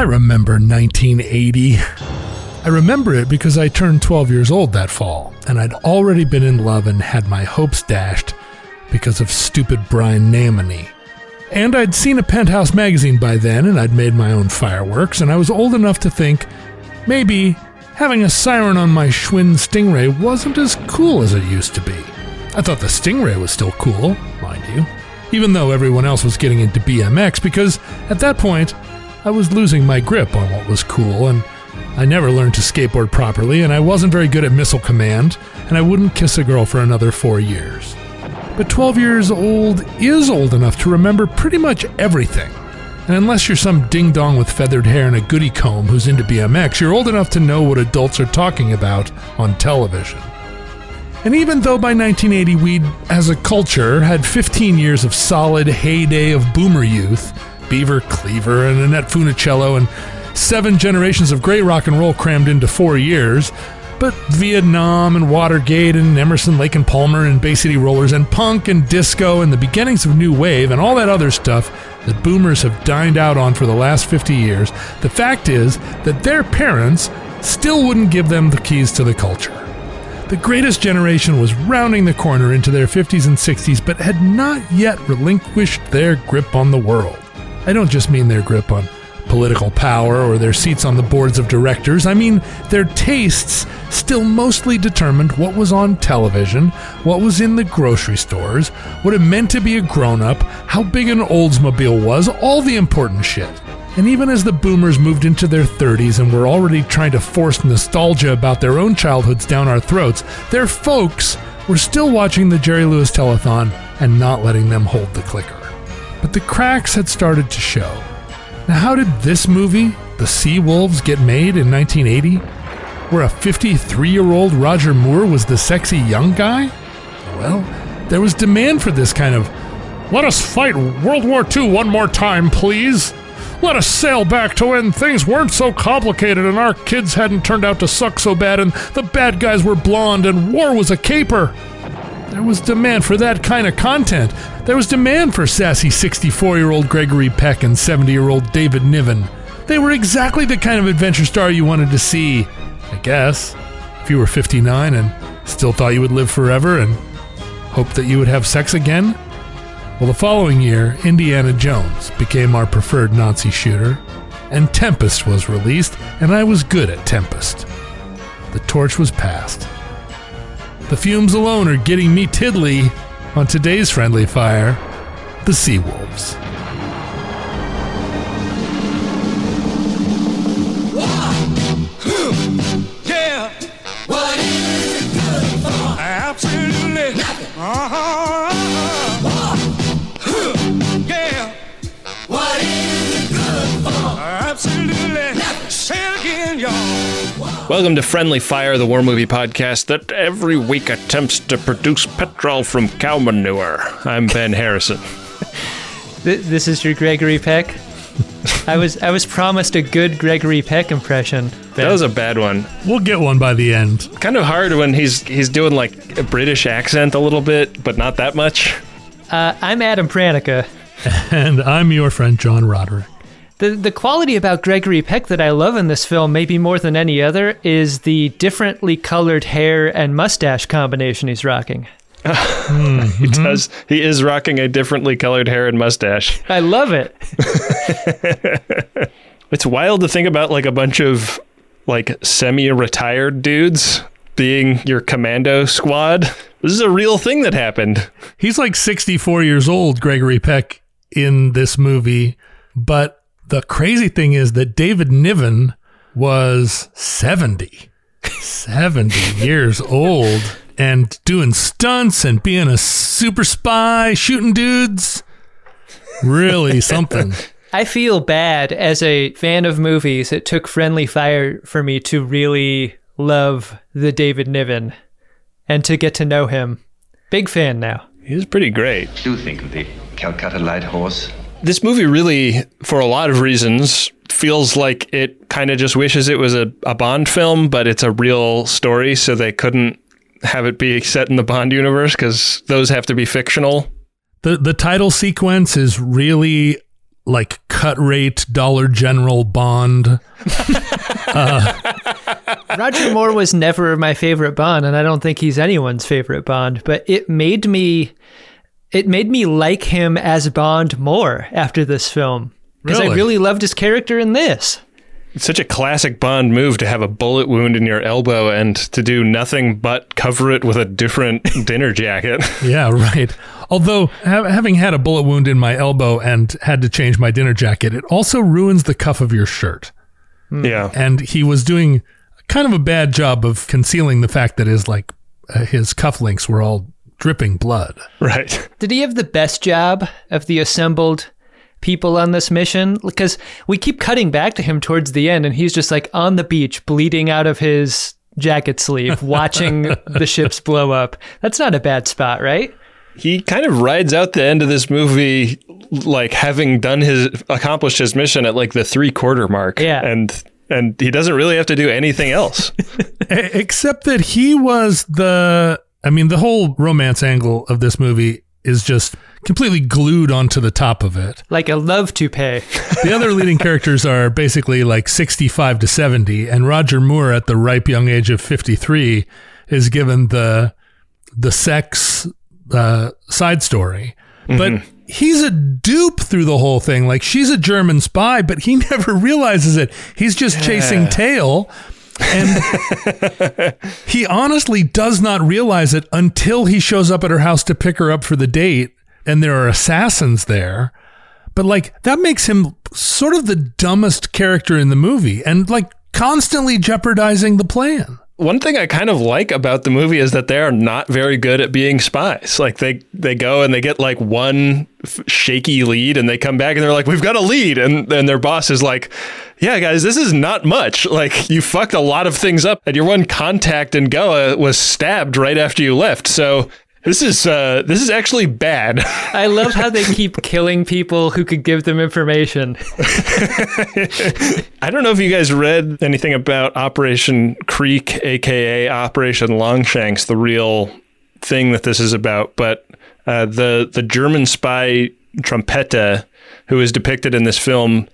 I remember 1980. I remember it because I turned 12 years old that fall, and I'd already been in love and had my hopes dashed because of stupid Brian Namony. And I'd seen a Penthouse magazine by then, and I'd made my own fireworks, and I was old enough to think maybe having a siren on my Schwinn Stingray wasn't as cool as it used to be. I thought the Stingray was still cool, mind you, even though everyone else was getting into BMX, because at that point, I was losing my grip on what was cool, and I never learned to skateboard properly, and I wasn't very good at missile command, and I wouldn't kiss a girl for another four years. But 12 years old is old enough to remember pretty much everything. And unless you're some ding dong with feathered hair and a goody comb who's into BMX, you're old enough to know what adults are talking about on television. And even though by 1980 we, as a culture, had 15 years of solid heyday of boomer youth, Beaver Cleaver and Annette Funicello, and seven generations of great rock and roll crammed into four years, but Vietnam and Watergate and Emerson, Lake and Palmer and Bay City Rollers and punk and disco and the beginnings of new wave and all that other stuff that boomers have dined out on for the last 50 years, the fact is that their parents still wouldn't give them the keys to the culture. The greatest generation was rounding the corner into their 50s and 60s, but had not yet relinquished their grip on the world. I don't just mean their grip on political power or their seats on the boards of directors. I mean, their tastes still mostly determined what was on television, what was in the grocery stores, what it meant to be a grown up, how big an Oldsmobile was, all the important shit. And even as the boomers moved into their 30s and were already trying to force nostalgia about their own childhoods down our throats, their folks were still watching the Jerry Lewis telethon and not letting them hold the clicker. But the cracks had started to show. Now, how did this movie, The Sea Wolves, get made in 1980? Where a 53 year old Roger Moore was the sexy young guy? Well, there was demand for this kind of let us fight World War II one more time, please. Let us sail back to when things weren't so complicated and our kids hadn't turned out to suck so bad and the bad guys were blonde and war was a caper. There was demand for that kind of content. There was demand for sassy 64 year old Gregory Peck and 70 year old David Niven. They were exactly the kind of adventure star you wanted to see, I guess, if you were 59 and still thought you would live forever and hoped that you would have sex again. Well, the following year, Indiana Jones became our preferred Nazi shooter, and Tempest was released, and I was good at Tempest. The torch was passed. The fumes alone are getting me tiddly on today's friendly fire the Seawolves. Yeah. Welcome to Friendly Fire, the war movie podcast that every week attempts to produce petrol from cow manure. I'm Ben Harrison. This is your Gregory Peck. I was I was promised a good Gregory Peck impression. That was a bad one. We'll get one by the end. Kind of hard when he's he's doing like a British accent a little bit, but not that much. Uh, I'm Adam Pranica. And I'm your friend John Roderick. The the quality about Gregory Peck that I love in this film, maybe more than any other, is the differently colored hair and mustache combination he's rocking. He mm-hmm. does. He is rocking a differently colored hair and mustache. I love it. It's wild to think about like a bunch of like semi-retired dudes being your commando squad. This is a real thing that happened. He's like 64 years old, Gregory Peck, in this movie. But the crazy thing is that David Niven was 70. 70 years old and doing stunts and being a super spy, shooting dudes. Really something. I feel bad as a fan of movies. It took Friendly Fire for me to really love the David Niven and to get to know him. Big fan now. He's pretty great. do think of the Calcutta Light Horse. This movie really, for a lot of reasons, feels like it kind of just wishes it was a, a Bond film, but it's a real story, so they couldn't have it be set in the Bond universe because those have to be fictional. The the title sequence is really like cut rate Dollar General Bond. Uh, Roger Moore was never my favorite Bond, and I don't think he's anyone's favorite Bond. But it made me, it made me like him as Bond more after this film because I Really? really loved his character in this. It's such a classic Bond move to have a bullet wound in your elbow and to do nothing but cover it with a different dinner jacket. Yeah, right. Although ha- having had a bullet wound in my elbow and had to change my dinner jacket, it also ruins the cuff of your shirt. yeah. And he was doing kind of a bad job of concealing the fact that his like uh, his cufflinks were all dripping blood. Right. Did he have the best job of the assembled people on this mission? Because we keep cutting back to him towards the end, and he's just like on the beach, bleeding out of his jacket sleeve, watching the ships blow up. That's not a bad spot, right? He kind of rides out the end of this movie like having done his accomplished his mission at like the three quarter mark. Yeah. And and he doesn't really have to do anything else. Except that he was the I mean the whole romance angle of this movie is just completely glued onto the top of it. Like a love toupee. The other leading characters are basically like 65 to 70 and Roger Moore at the ripe young age of 53 is given the the sex uh, side story. But he's a dupe through the whole thing. Like she's a German spy, but he never realizes it. He's just chasing tail. And he honestly does not realize it until he shows up at her house to pick her up for the date and there are assassins there. But like that makes him sort of the dumbest character in the movie and like constantly jeopardizing the plan. One thing I kind of like about the movie is that they are not very good at being spies. Like they they go and they get like one f- shaky lead and they come back and they're like we've got a lead and then their boss is like yeah guys this is not much. Like you fucked a lot of things up and your one contact in Goa was stabbed right after you left. So this is uh this is actually bad. I love how they keep killing people who could give them information. I don't know if you guys read anything about Operation Creek, aka Operation Longshanks, the real thing that this is about, but uh, the the German spy Trompeta, who is depicted in this film,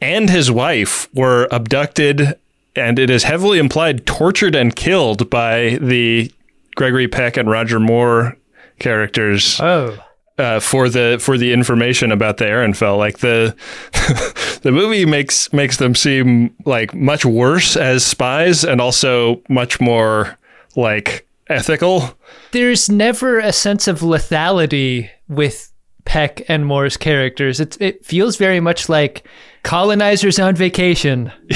and his wife were abducted, and it is heavily implied tortured and killed by the Gregory Peck and Roger Moore characters Oh. uh, for the for the information about the Ehrenfels. Like the the movie makes makes them seem like much worse as spies and also much more like ethical. There's never a sense of lethality with Peck and Moore's characters. It it feels very much like colonizers on vacation.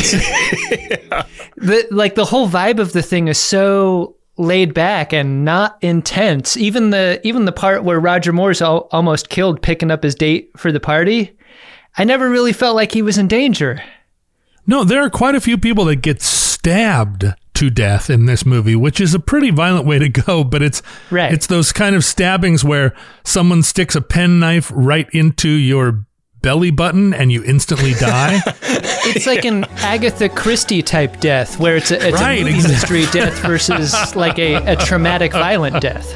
the like the whole vibe of the thing is so laid back and not intense. Even the even the part where Roger Moore's al- almost killed picking up his date for the party, I never really felt like he was in danger. No, there are quite a few people that get stabbed to death in this movie, which is a pretty violent way to go, but it's Right. it's those kind of stabbings where someone sticks a pen knife right into your belly button and you instantly die. It's like an Agatha Christie type death, where it's a, it's Right, a movie exactly. mystery death versus like a, a traumatic violent death.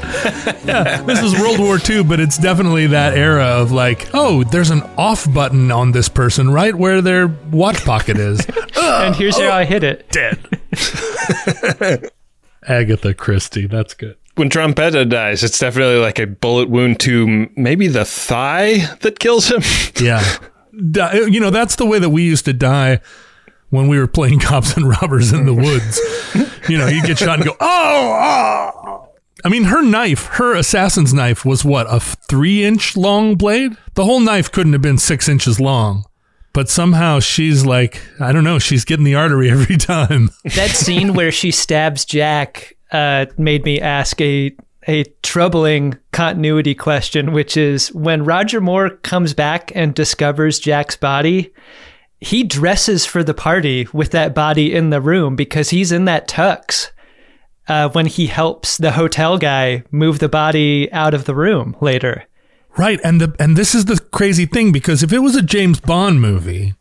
this is World War II, but it's definitely that era of like, oh, there's an off button on this person right where their watch pocket is. and here's how I hit it. Dead. Agatha Christie, that's good. When Trompeta dies, it's definitely like a bullet wound to maybe the thigh that kills him. Yeah. You know, that's the way that we used to die when we were playing cops and robbers in the woods. you know, you get shot and go, oh, oh. I mean, her knife, her assassin's knife was what, a three inch long blade? The whole knife couldn't have been six inches long. But somehow she's like, I don't know, she's getting the artery every time. That scene where she stabs Jack uh, made me ask a a troubling continuity question, which is when Roger Moore comes back and discovers Jack's body, he dresses for the party with that body in the room because he's in that tux uh, when he helps the hotel guy move the body out of the room later. Right, and the and this is the crazy thing because if it was a James Bond movie,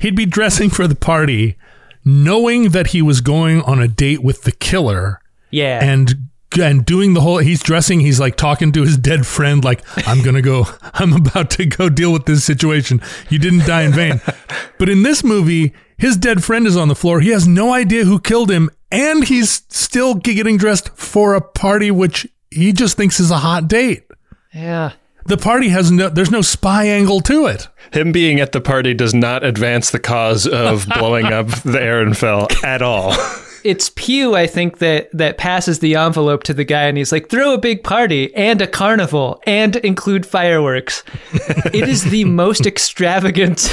he'd be dressing for the party, knowing that he was going on a date with the killer, Yeah. and and doing the whole he's dressing he's like talking to his dead friend like i'm gonna go i'm about to go deal with this situation you didn't die in vain but in this movie his dead friend is on the floor he has no idea who killed him and he's still getting dressed for a party which he just thinks is a hot date Yeah. the party has no there's no spy angle to it Him being at the party does not advance the cause of blowing up the Ehrenfels at all. It's Pugh, I think, that that passes the envelope to the guy and he's like, throw a big party and a carnival and include fireworks. it is the most extravagant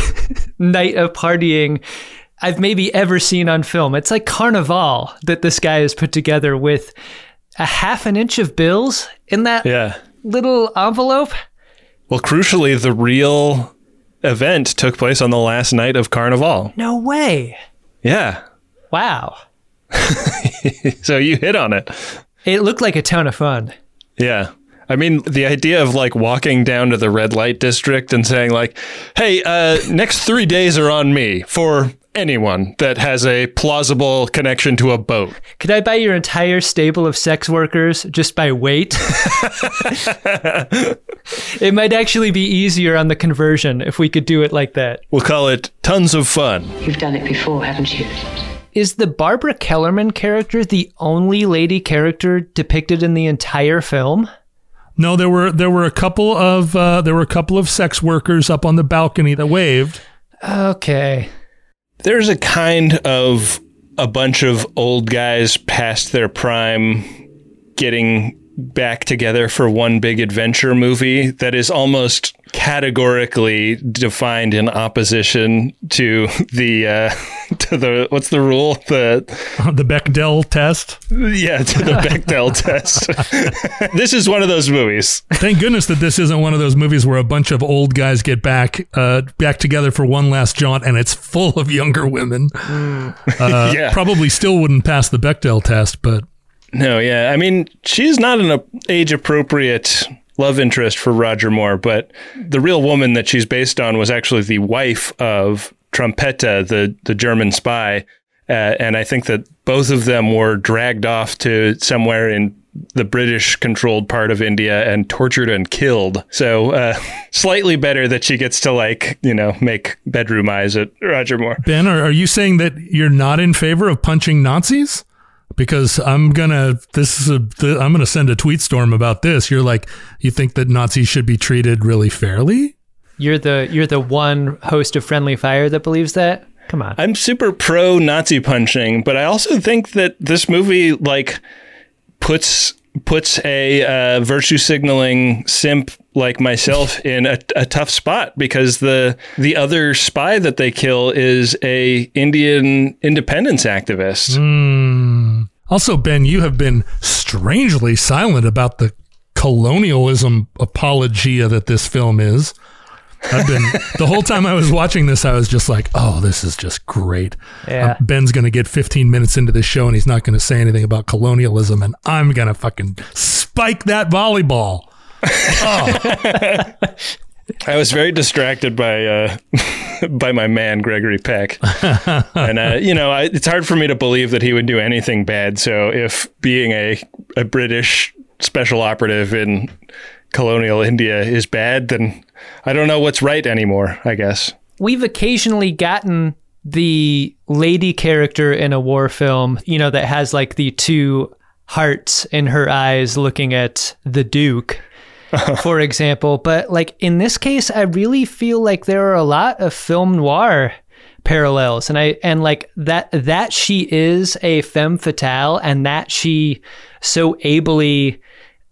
night of partying I've maybe ever seen on film. It's like carnival that this guy has put together with a half an inch of bills in that Yeah. little envelope. Well, crucially, the real event took place on the last night of Carnival. No way. Yeah. Wow. So you hit on it. It looked like a ton of fun. Yeah. I mean, the idea of like walking down to the red light district and saying, like, hey, uh, next three days are on me for anyone that has a plausible connection to a boat. Could I buy your entire stable of sex workers just by weight? it might actually be easier on the conversion if we could do it like that. We'll call it tons of fun. You've done it before, haven't you? Is the Barbara Kellerman character the only lady character depicted in the entire film? no there were there were a couple of uh, there were a couple of sex workers up on the balcony that waved Okay. There's a kind of a bunch of old guys past their prime getting back together for one big adventure movie that is almost categorically defined in opposition to the uh, to the what's the rule the the Bechdel test. yeah to the Bechdel test. this is one of those movies. Thank goodness that this isn't one of those movies where a bunch of old guys get back uh, back together for one last jaunt, and it's full of younger women. Uh, Yeah. probably still wouldn't pass the Bechdel test, but No, yeah. I mean, she's not an age appropriate love interest for Roger Moore, but the real woman that she's based on was actually the wife of Trompeta, the, the German spy. Uh, and I think that both of them were dragged off to somewhere in the British controlled part of India and tortured and killed. So, uh, slightly better that she gets to, like, you know, make bedroom eyes at Roger Moore. Ben, are, are you saying that you're not in favor of punching Nazis? Because I'm gonna this is a th- I'm gonna send a tweet storm about this. You're like you think that Nazis should be treated really fairly? You're the you're the one host of Friendly Fire that believes that? Come on. I'm super pro Nazi punching, but I also think that this movie like puts puts a uh, virtue signaling simp like myself in a, a tough spot because the the other spy that they kill is a Indian independence activist. Also, Ben, you have been strangely silent about the colonialism apologia that this film is. I've been the whole time I was watching this, I was just like, "Oh, this is just great." Yeah. Uh, Ben's going to get 15 minutes into this show, and he's not going to say anything about colonialism, and I'm going to fucking spike that volleyball. I was very distracted by uh, by my man Gregory Peck, and uh, you know I, it's hard for me to believe that he would do anything bad. So if being a a British special operative in colonial India is bad, then I don't know what's right anymore. I guess. we've occasionally gotten the lady character in a war film, you know, that has like the two hearts in her eyes looking at the Duke, for example. But like in this case, I really feel like there are a lot of film noir parallels and I and like that that she is a femme fatale and that she so ably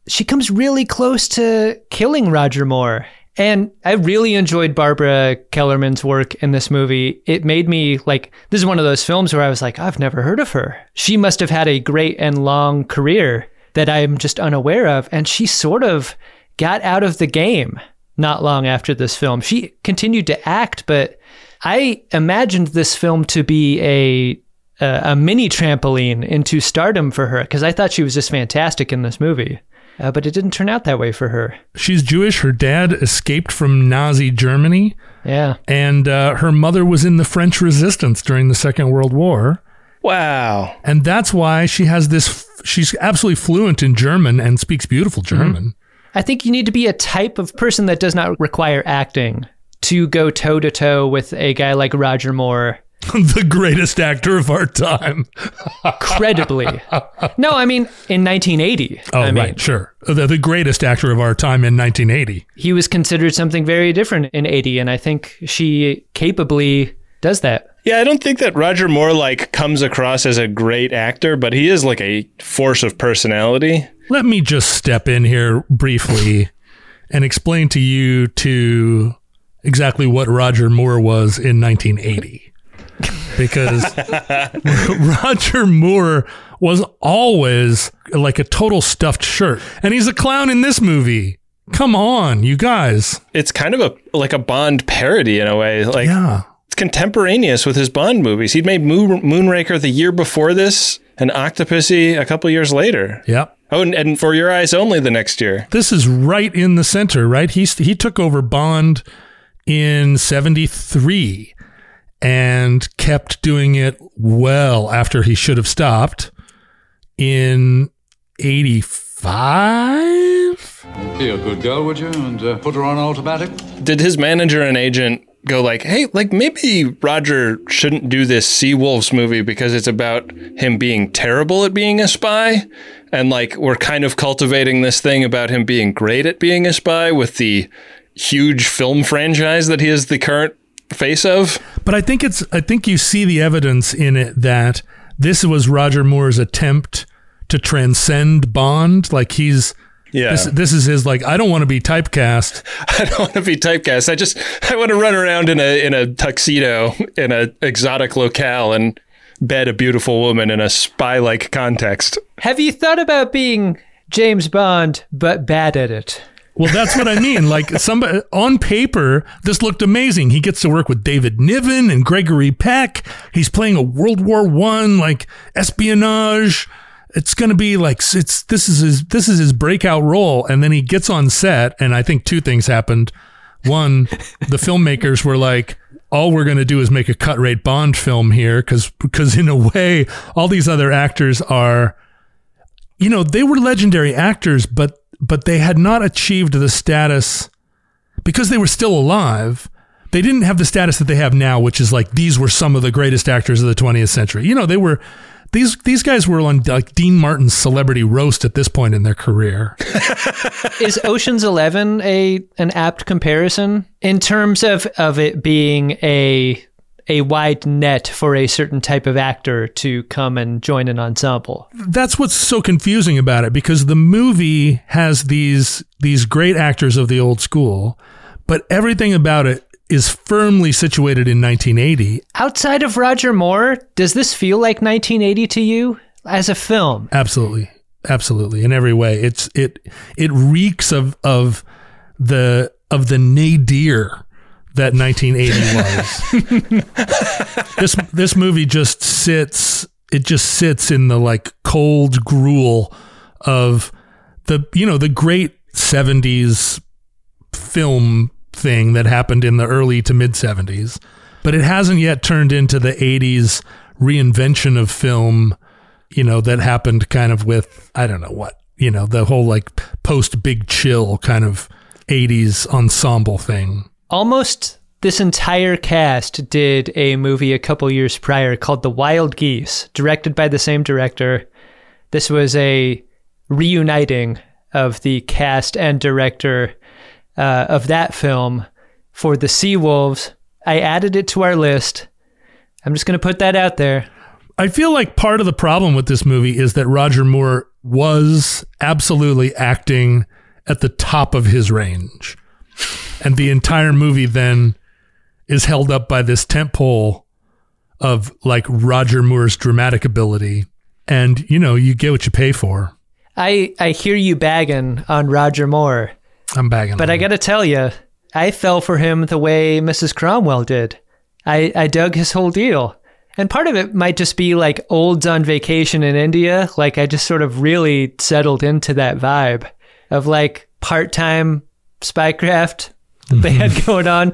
she comes really close to killing Roger Moore. And I really enjoyed Barbara Kellerman's work in this movie. It made me like, this is one of those films where I was like, I've never heard of her. She must have had a great and long career that I'm just unaware of. And she sort of got out of the game not long after this film. She continued to act, but I imagined this film to be a a, a mini trampoline into stardom for her because I thought she was just fantastic in this movie. Uh, but it didn't turn out that way for her. She's Jewish. Her dad escaped from Nazi Germany, Yeah. and uh, her mother was in the French resistance during the Second World War. Wow. And that's why she has this she's absolutely fluent in German and speaks beautiful German. I think you need to be a type of person that does not require acting to go toe to toe with a guy like Roger Moore the greatest actor of our time. credibly. no, I mean in 1980. Oh, I mean, right, sure. The, the greatest actor of our time in 1980. he was considered something very different in 80 and I think she capably does that. Yeah, I don't think that Roger Moore like comes across as a great actor, but he is like a force of personality. Let me just step in here briefly and explain to you to exactly what Roger Moore was in 1980. Because Roger Moore was always like a total stuffed shirt. And he's a clown in this movie. Come on, you guys. It's kind of a like a Bond parody in a way. Like Yeah. it's contemporaneous with his Bond movies. He'd made Moon- Moonraker the year before this and Octopussy a couple years later. Yep. Oh, and, and For Your Eyes Only the next year. This is right in the center, right? He's he took over Bond in 73 and kept doing it well after he should have stopped in 85. Be a good girl, would you? And uh, put her on automatic? Did his manager and agent go like, "Hey, like maybe Roger shouldn't do this Sea Wolves movie because it's about him being terrible at being a spy?" And like we're kind of cultivating this thing about him being great at being a spy with the huge film franchise that he is the current face of. But I think it's I think you see the evidence in it that this was Roger Moore's attempt to transcend Bond. Like he's Yeah. this, this is his like I don't want to be typecast. I don't want to be typecast. I just I want to run around in a in a tuxedo in a exotic locale and bed a beautiful woman in a spy-like context. Have you thought about being James Bond but bad at it? Well, that's what I mean. Like somebody on paper, this looked amazing. He gets to work with David Niven and Gregory Peck. He's playing a World War One like espionage. It's gonna be like it's this is his this is his breakout role, and then he gets on set, and I think two things happened. One, the filmmakers were like, "All we're gonna do is make a cut rate Bond film here," because because in a way, all these other actors are you know they were legendary actors but but they had not achieved the status because they were still alive they didn't have the status that they have now which is like these were some of the greatest actors of the 20th century you know they were these these guys were on like Dean Martin's celebrity roast at this point in their career. Is Ocean's 11 a an apt comparison in terms of of it being a a wide net for a certain type of actor to come and join an ensemble? That's what's so confusing about it because the movie has these these great actors of the old school, but everything about it is firmly situated in 1980 Outside of Roger Moore, does this feel like 1980 to you as a film? Absolutely, absolutely. In every way, it's it it reeks of of the of the nadir that 1980 was. this this movie just sits. It just sits in the like cold gruel of the you know the great 70s film thing that happened in the early to mid 70s but it hasn't yet turned into the 80s reinvention of film you know that happened kind of with i don't know what you know the whole like post big chill kind of 80s ensemble thing Almost this entire cast did a movie a couple years prior called The Wild Geese, directed by the same director. This was a reuniting of the cast and director uh, of that film for The Sea Wolves. I added it to our list. I'm just going to put that out there. I feel like part of the problem with this movie is that Roger Moore was absolutely acting at the top of his range. And the entire movie then is held up by this tent pole of like Roger Moore's dramatic ability. And, you know, you get what you pay for. I, I hear you bagging on Roger Moore. I'm bagging But I got to tell you, I fell for him the way Mrs. Cromwell did. I, I dug his whole deal. And part of it might just be like olds on vacation in India. Like I just sort of really settled into that vibe of like part time spycraft they had going on.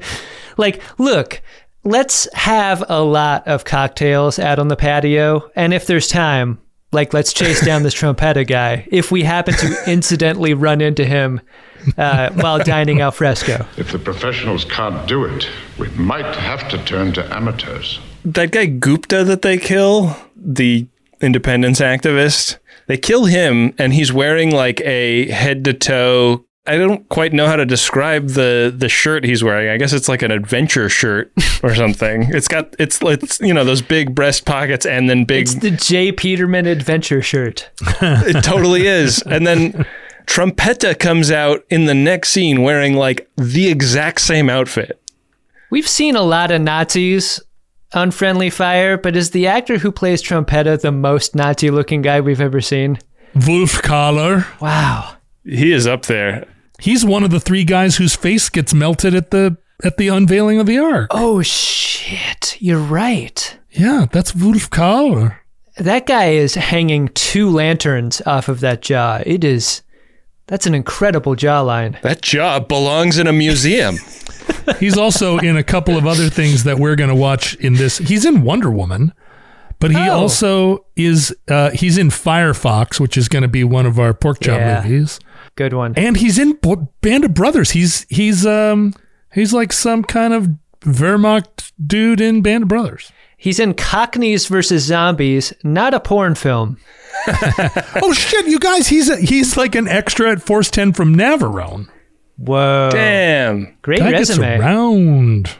Like, look, let's have a lot of cocktails out on the patio, and if there's time, like let's chase down this trompeta guy. If we happen to incidentally run into him uh, while dining al fresco, If the professionals can't do it, we might have to turn to amateurs. that guy Gupta that they kill, the independence activist, they kill him and he's wearing like a head to toe. I don't quite know how to describe the the shirt he's wearing. I guess it's like an adventure shirt or something. It's got it's it's you know those big breast pockets and then big it's the J. Peterman adventure shirt. it totally is. And then Trompeta comes out in the next scene wearing like the exact same outfit. We've seen a lot of Nazis on Friendly Fire, but is the actor who plays Trompeta the most Nazi looking guy we've ever seen? Wolf Kahler. Wow. He is up there. He's one of the three guys whose face gets melted at the at the unveiling of the ark. Oh, shit. You're right. Yeah, that's Wolf Kahler. That guy is hanging two lanterns off of that jaw. It is. That's an incredible jawline. That jaw belongs in a museum. He's also in a couple of other things that we're going to watch in this. He's in Wonder Woman, but he Oh. also is uh, he's in Firefox, which is going to be one of our pork chop Yeah. movies. Good one. And he's in B- Band of Brothers. He's he's um he's like some kind of Wehrmacht dude in Band of Brothers. He's in Cockneys versus Zombies, not a porn film. oh shit, you guys! He's a, he's like an extra at Force Ten from Navarone. Whoa. Damn. Great Guy gets resume. around.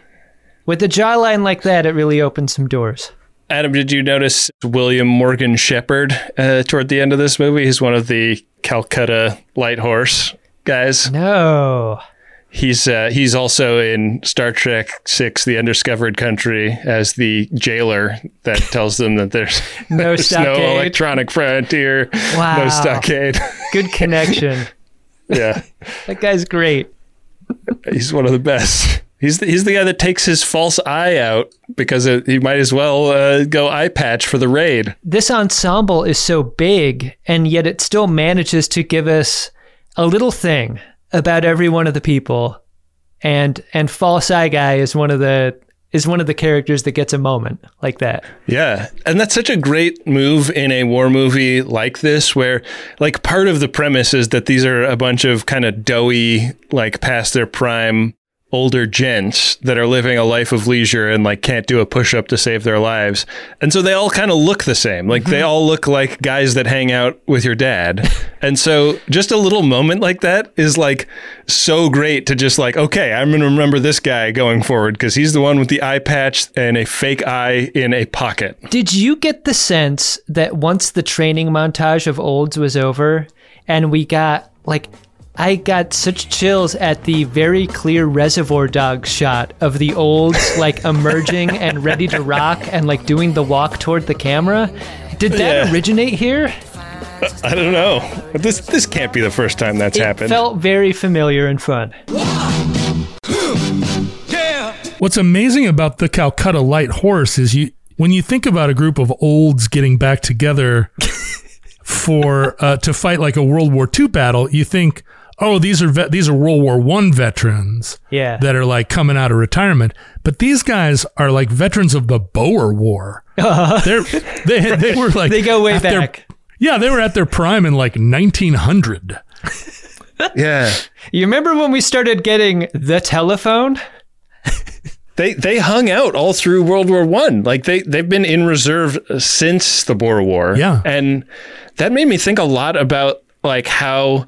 With a jawline like that, it really opens some doors. Adam, did you notice William Morgan Sheppard uh, toward the end of this movie? He's one of the Calcutta light horse guys. No. He's uh, he's also in Star Trek Six: The Undiscovered Country as the jailer that tells them that there's No there's no electronic frontier, Wow. no stockade. Good connection. yeah, that guy's great. he's one of the best. He's the, he's the guy that takes his false eye out because it, he might as well uh, go eye patch for the raid. This ensemble is so big, and yet it still manages to give us a little thing about every one of the people. And and False Eye Guy is one of the is one of the characters that gets a moment like that. Yeah. And that's such a great move in a war movie like this, where, like, part of the premise is that these are a bunch of kind of doughy, like, past their prime older gents that are living a life of leisure and, like, can't do a push up to save their lives. And so they all kind of look the same. Like, they mm-hmm. all look like guys that hang out with your dad. And so just a little moment like that is, like, so great to just, like, okay, I'm going to remember this guy going forward because he's the one with the eye patch and a fake eye in a pocket. Did you get the sense that once the training montage of olds was over and we got like I got such chills at the very clear reservoir dog shot of the olds like emerging and ready to rock and like doing the walk toward the camera. Did that Yeah. originate here? I don't know. This this can't be the first time that's It happened. felt very familiar and fun. What's amazing about the Calcutta Light Horse is you when you think about a group of olds getting back together for uh, to fight like a World War II battle, you think, oh, these are vet- these are World War One veterans Yeah. that are like coming out of retirement, but these guys are like veterans of the Boer War. Uh-huh. They're, they they were like They go way at their- back. yeah, they were at their prime in like 1900. yeah. You remember when we started getting the telephone? They they hung out all through World War One. Like they they've been in reserve uh, since the Boer War. Yeah. and that made me think a lot about like how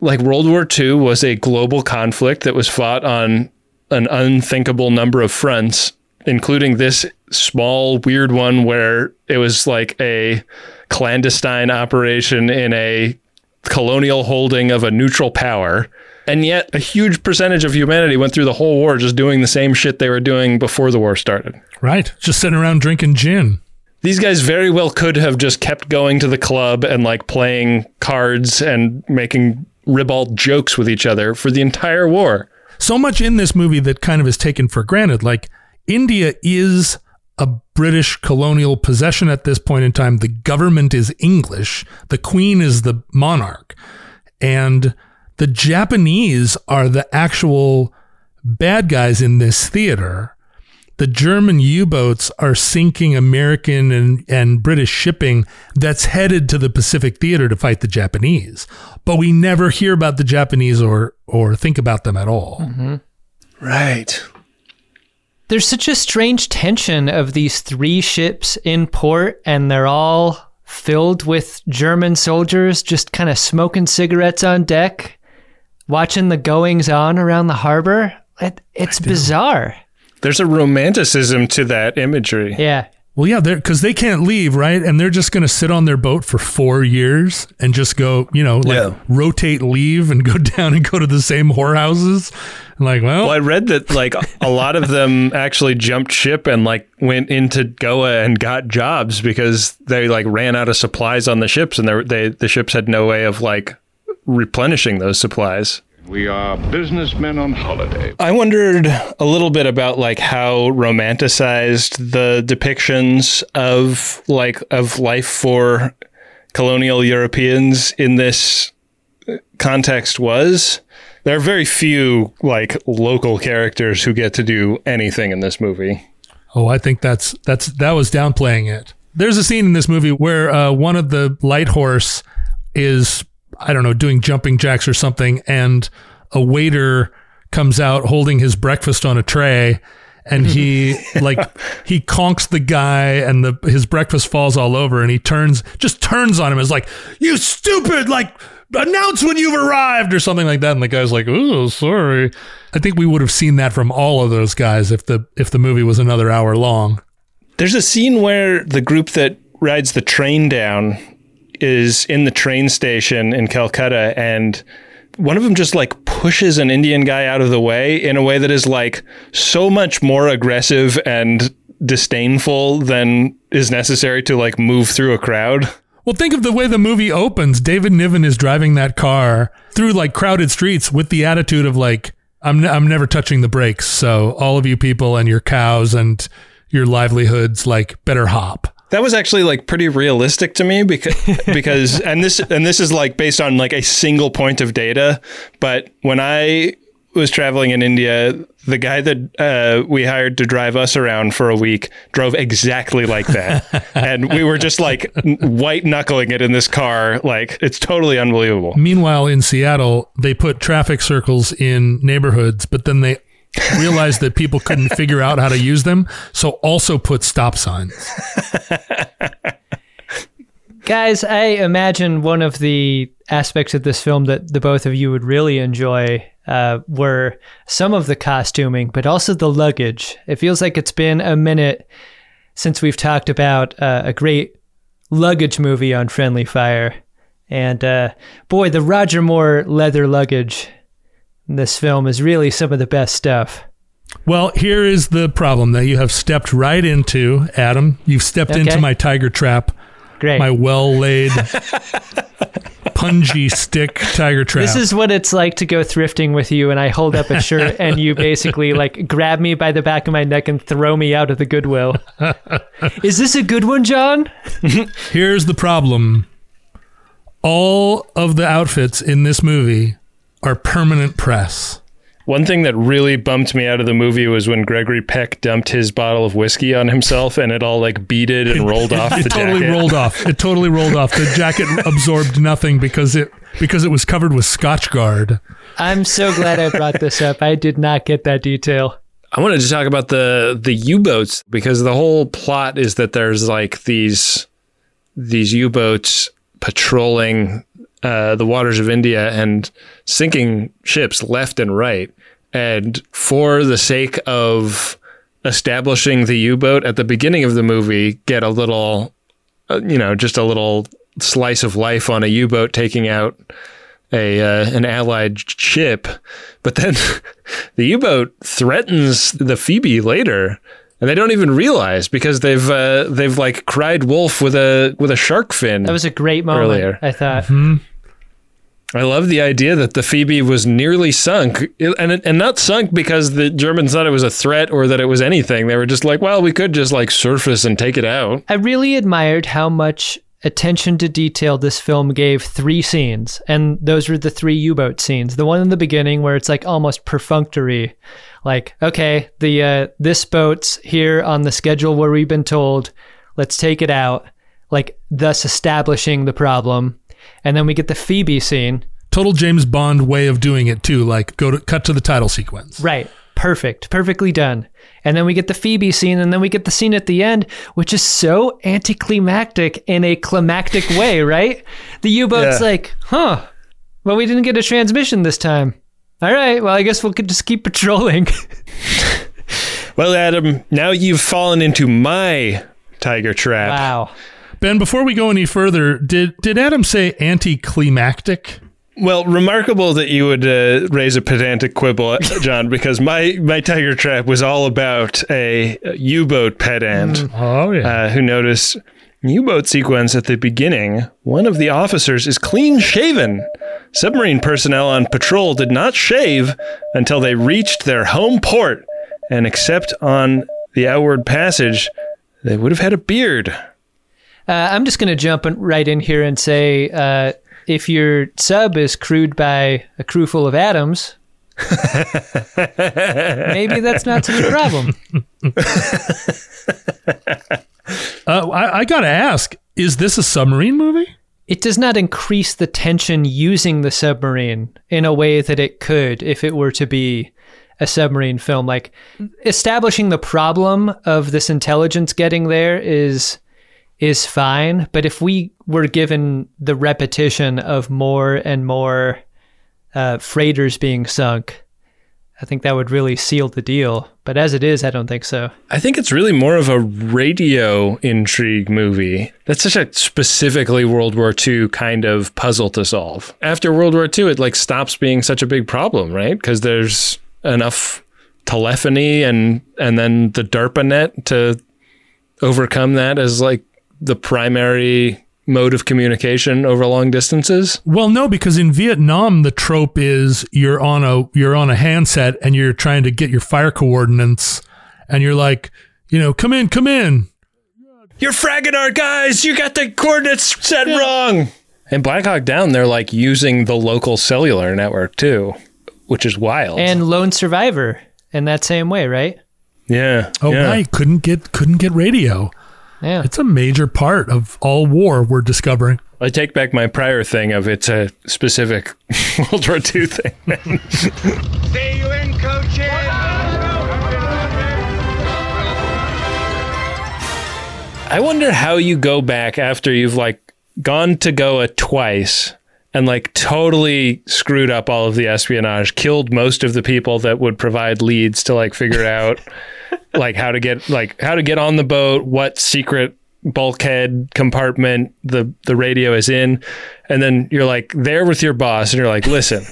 like World War II was a global conflict that was fought on an unthinkable number of fronts, including this small weird one where it was like a clandestine operation in a colonial holding of a neutral power. And yet, a huge percentage of humanity went through the whole war just doing the same shit they were doing before the war started. Right, just sitting around drinking gin. These guys very well could have just kept going to the club and like playing cards and making ribald jokes with each other for the entire war. so much in this movie that kind of is taken for granted. Like India is a British colonial possession at this point in time. The government is English. The queen is the monarch. And the Japanese are the actual bad guys in this theater. the German U-boats are sinking American and, and British shipping that's headed to the Pacific Theater to fight the Japanese. But we never hear about the Japanese or or think about them at all. Mm-hmm. Right. There's such a strange tension of these three ships in port, and they're all filled with German soldiers just kind of smoking cigarettes on deck, watching the goings on around the harbor. It, it's bizarre. There's a romanticism to that imagery. Yeah. Well, yeah, because they can't leave, right? And they're just going to sit on their boat for four years and just go, you know, like Yeah. rotate, leave, and go down and go to the same whorehouses. And like, well, Well, I read that like a lot of them actually jumped ship and like went into Goa and got jobs because they like ran out of supplies on the ships and they, they the ships had no way of like replenishing those supplies. We are businessmen on holiday. I wondered a little bit about like how romanticized the depictions of like of life for colonial Europeans in this context was. There are very few like local characters who get to do anything in this movie. Oh, I think that's that's that was downplaying it. There's a scene in this movie where uh, one of the light horse is I don't know doing jumping jacks or something, and a waiter comes out holding his breakfast on a tray, and he like he conks the guy, and the his breakfast falls all over, and he turns just turns on him. As like you stupid like announce when you've arrived or something like that. And the guy's like oh sorry. I think we would have seen that from all of those guys if the if the movie was another hour long. There's a scene where the group that rides the train down is in the train station in Calcutta and one of them just like pushes an Indian guy out of the way in a way that is like so much more aggressive and disdainful than is necessary to like move through a crowd. well think of the way the movie opens david niven is driving that car through like crowded streets with the attitude of like i'm, ne- I'm never touching the brakes so all of you people and your cows and your livelihoods like better hop That was actually like pretty realistic to me because because and this and this is like based on like a single point of data. But when I was traveling in India, the guy that uh, we hired to drive us around for a week drove exactly like that, and we were just like white knuckling it in this car. Like it's totally unbelievable. Meanwhile, in Seattle, they put traffic circles in neighborhoods, but then they realized that people couldn't figure out how to use them, so also put stop signs. Guys, I imagine one of the aspects of this film that the both of you would really enjoy uh, were some of the costuming, but also the luggage. It feels like it's been a minute since we've talked about uh, a great luggage movie on Friendly Fire. And uh, boy, the Roger Moore leather luggage this film is really some of the best stuff. Well, here is the problem that you have stepped right into, Adam. You've stepped Okay. into my tiger trap, Great. my well laid, punji stick tiger trap. This is what it's like to go thrifting with you, and I hold up a shirt, and you basically like grab me by the back of my neck and throw me out of the Goodwill. Is this a good one, John? Here's the problem all of the outfits in this movie are permanent press. One thing that really bumped me out of the movie was when Gregory Peck dumped his bottle of whiskey on himself, and it all like beaded and rolled off the It totally jacket. rolled off. It totally rolled off. The jacket absorbed nothing because it because it was covered with Scotchgard. I'm so glad I brought this up. I did not get that detail. I wanted to talk about the the U-boats because the whole plot is that there's like these these U-boats patrolling uh, the waters of India and sinking ships left and right. And for the sake of establishing the U-boat at the beginning of the movie, get a little, uh, you know, just a little slice of life on a U-boat taking out a uh, an allied ship, but then the U-boat threatens the Phoebe later, and they don't even realize because they've uh, they've like cried wolf with a with a shark fin. That was a great moment. Earlier. I thought. I love the idea that the Phoebe was nearly sunk, and and not sunk because the Germans thought it was a threat or that it was anything. They were just like, well, we could just like surface and take it out. I really admired how much attention to detail this film gave three scenes, and those were the three U boat scenes. The one in the beginning where it's like almost perfunctory, like okay, the uh, this boat's here on the schedule where we've been told, let's take it out, like thus establishing the problem, and then we get the Phoebe scene. Total James Bond way of doing it too. Like go to cut to the title sequence. Right. Perfect. Perfectly done. And then we get the Phoebe scene, and then we get the scene at the end, which is so anticlimactic in a climactic way, right? The U boat's Yeah. like, huh, well, we didn't get a transmission this time. All right, well, I guess we'll just keep patrolling. Well, Adam, now you've fallen into my tiger trap. wow. Ben, before we go any further, did did Adam say anticlimactic? Well, remarkable that you would uh, raise a pedantic quibble, John, because my, my tiger trap was all about a U-boat pedant Oh yeah. uh, who noticed U-boat sequence at the beginning. One of the officers is clean shaven. Submarine personnel on patrol did not shave until they reached their home port, and except on the outward passage, they would have had a beard. Uh, I'm just going to jump right in here and say uh, if your sub is crewed by a crew full of atoms, maybe that's not such a problem. Uh, I, I gotta ask: Is this a submarine movie? It does not increase the tension using the submarine in a way that it could if it were to be a submarine film. Like establishing the problem of this intelligence getting there is is fine, but if we were given the repetition of more and more uh, freighters being sunk, I think that would really seal the deal. But as it is, I don't think so. I think it's really more of a radio intrigue movie. That's such a specifically World War II kind of puzzle to solve. After World War II, it like stops being such a big problem, right? Because there's enough telephony and and then the DARPA net to overcome that as like the primary mode of communication over long distances. Well, no, because in Vietnam the trope is you're on a you're on a handset and you're trying to get your fire coordinates, and you're like, you know, come in, come in. You're fragging our guys. You got the coordinates set wrong. And Black Hawk Down, they're like using the local cellular network too, which is wild. And Lone Survivor in that same way, right? yeah. Oh, yeah. right, couldn't get couldn't get radio. Yeah. It's a major part of all war. We're discovering. I take back my prior thing of it's a specific World War II thing. See you in, coaches. I wonder how you go back after you've like gone to Goa twice and like totally screwed up all of the espionage, killed most of the people that would provide leads to like figure out like how to get like how to get on the boat, what secret bulkhead compartment the the radio is in. And then you're like there with your boss and you're like listen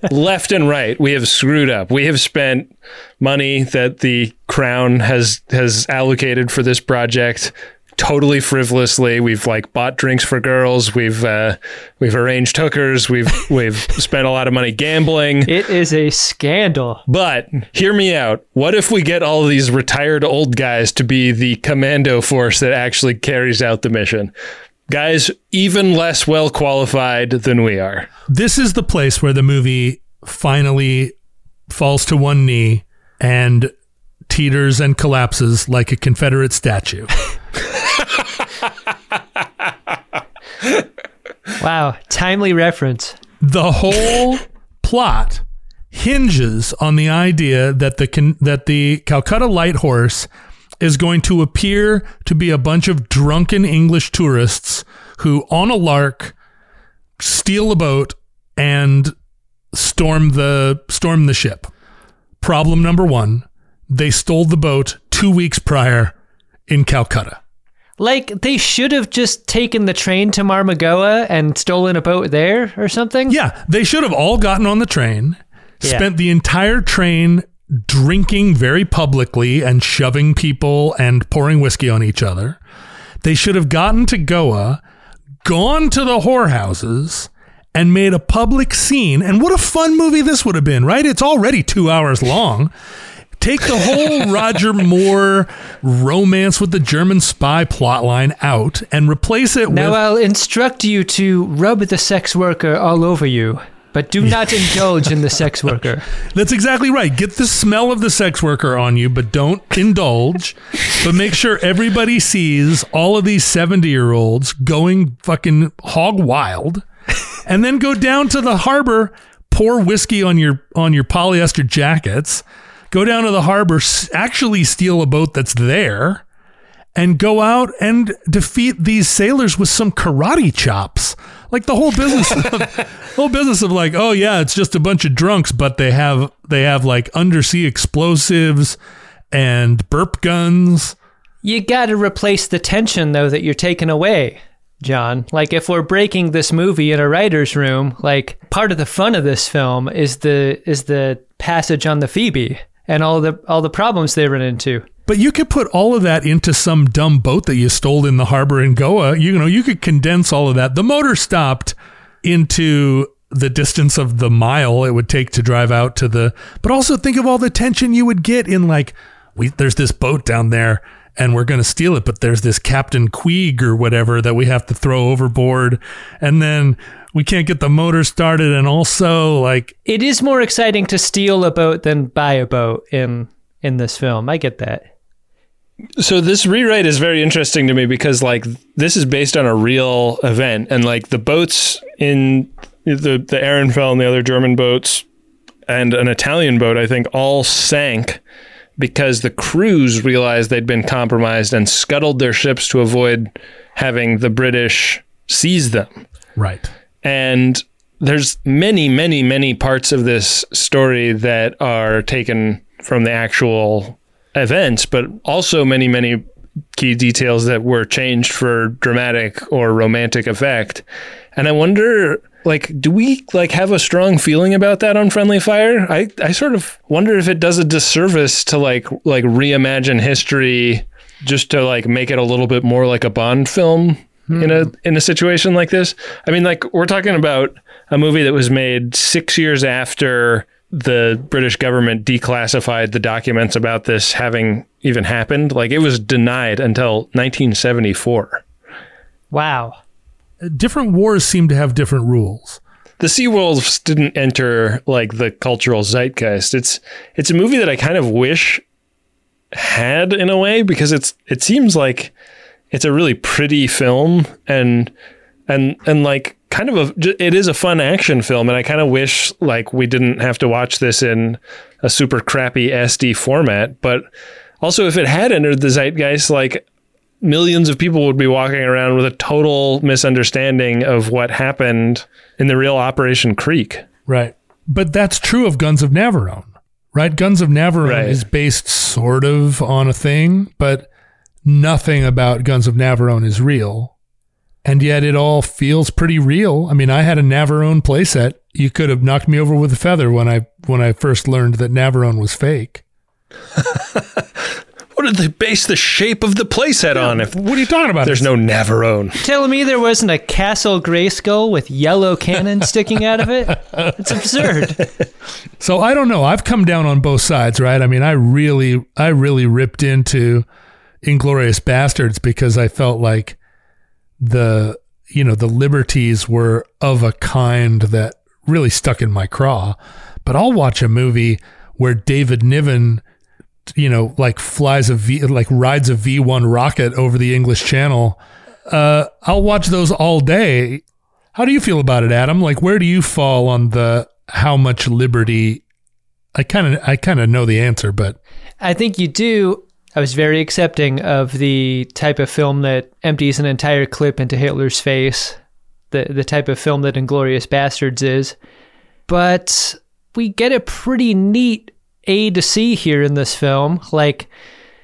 left and right we have screwed up. We have spent money that the crown has has allocated for this project totally frivolously we've like bought drinks for girls we've uh, we've arranged hookers we've we've spent a lot of money gambling It is a scandal. but hear me out. What if we get all these retired old guys to be the commando force that actually carries out the mission? Guys even less well qualified than we are. This is the place where the movie finally falls to one knee and teeters and collapses like a Confederate statue. Wow, timely reference. the whole plot hinges on the idea that the that the Calcutta Light Horse is going to appear to be a bunch of drunken English tourists who, on a lark, steal a boat and storm the storm the ship. Problem number one: they stole the boat two weeks prior in Calcutta. Like they should have just taken the train to Marmagoa and stolen a boat there or something. Yeah, they should have all gotten on the train, Yeah. spent the entire train drinking very publicly and shoving people and pouring whiskey on each other. They should have gotten to Goa, gone to the whorehouses, and made a public scene. And what a fun movie this would have been, right? It's already two hours long. Take the whole Roger Moore romance with the German spy plotline out and replace it Now with Now I'll instruct you to rub the sex worker all over you, but do not indulge in the sex worker. That's exactly right. Get the smell of the sex worker on you, but don't indulge. but make sure everybody sees all of these 70 year olds going fucking hog wild. And then go down to the harbor, pour whiskey on your on your polyester jackets, go down to the harbor, actually steal a boat that's there, and go out and defeat these sailors with some karate chops. Like the whole business of, whole business of like, oh yeah, it's just a bunch of drunks, but they have they have like undersea explosives and burp guns. You got to replace the tension though that you're taking away, John. Like if we're breaking this movie in a writer's room, like part of the fun of this film is the is the passage on the Phoebe and all the all the problems they run into. But you could put all of that into some dumb boat that you stole in the harbor in Goa. You know, you could condense all of that. The motor stopped into the distance of the mile it would take to drive out to the but also think of all the tension you would get in like we there's this boat down there and we're going to steal it but there's this captain queeg or whatever that we have to throw overboard and then we can't get the motor started and also like It is more exciting to steal a boat than buy a boat in in this film. I get that. So this rewrite is very interesting to me because like this is based on a real event and like the boats in the the Ehrenfels and the other German boats and an Italian boat I think all sank because the crews realized they'd been compromised and scuttled their ships to avoid having the British seize them. right And there's many, many, many parts of this story that are taken from the actual events, but also many, many key details that were changed for dramatic or romantic effect. And I wonder, like, do we like have a strong feeling about that on Friendly Fire? I, I sort of wonder if it does a disservice to like like reimagine history just to like make it a little bit more like a Bond film in a hmm. in a situation like this. I mean, like we're talking about a movie that was made six years after the British government declassified the documents about this having even happened. Like it was denied until 1974. Wow. different wars seem to have different rules The Seawolves didn't enter like the cultural zeitgeist. It's it's a movie that I kind of wish had in a way because it's it seems like it's a really pretty film and and and like kind of a it is a fun action film and I kind of wish like we didn't have to watch this in a super crappy SD format but also if it had entered the zeitgeist like millions of people would be walking around with a total misunderstanding of what happened in the real Operation Creek. Right. But that's true of Guns of Navarone, right? Guns of Navarone Right. is based sort of on a thing, but nothing about Guns of Navarone is real. And yet it all feels pretty real. I mean, I had a Navarone playset. You could have knocked me over with a feather when I when I first learned that Navarone was fake. What did they base the shape of the playset on if What are you talking about? there's no Navarone? Telling me there wasn't a castle Grayskull with yellow cannon sticking out of it? It's absurd. So I don't know. I've come down on both sides, right? I mean, I really, I really ripped into Inglourious Basterds because I felt like the, you know, the liberties were of a kind that really stuck in my craw. But I'll watch a movie where David Niven, you know, like flies a V, like rides a V1 rocket over the English Channel. Uh, I'll watch those all day. How do you feel about it, Adam? Like, where do you fall on the how much liberty? I kind of, I kind of know the answer, but I think you do. I was very accepting of the type of film that empties an entire clip into Hitler's face, the the type of film that Inglourious Basterds is. But we get a pretty neat A to C here in this film. Like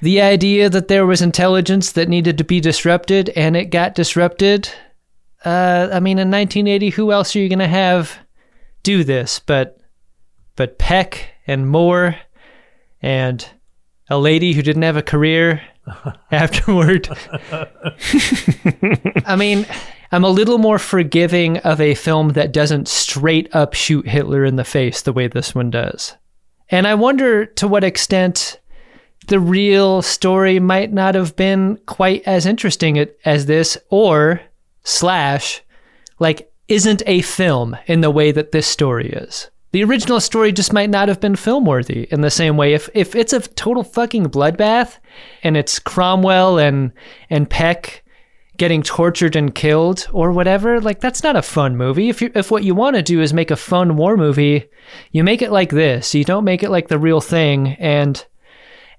the idea that there was intelligence that needed to be disrupted and it got disrupted. Uh, I mean, in 1980, who else are you going to have do this but but Peck and Moore and a lady who didn't have a career afterward. I mean, I'm a little more forgiving of a film that doesn't straight up shoot Hitler in the face the way this one does. And I wonder to what extent the real story might not have been quite as interesting as this, or slash, like, isn't a film in the way that this story is. The original story just might not have been film worthy in the same way. If if it's a total fucking bloodbath and it's Cromwell and and Peck getting tortured and killed or whatever, like that's not a fun movie. If you if what you want to do is make a fun war movie, you make it like this. You don't make it like the real thing and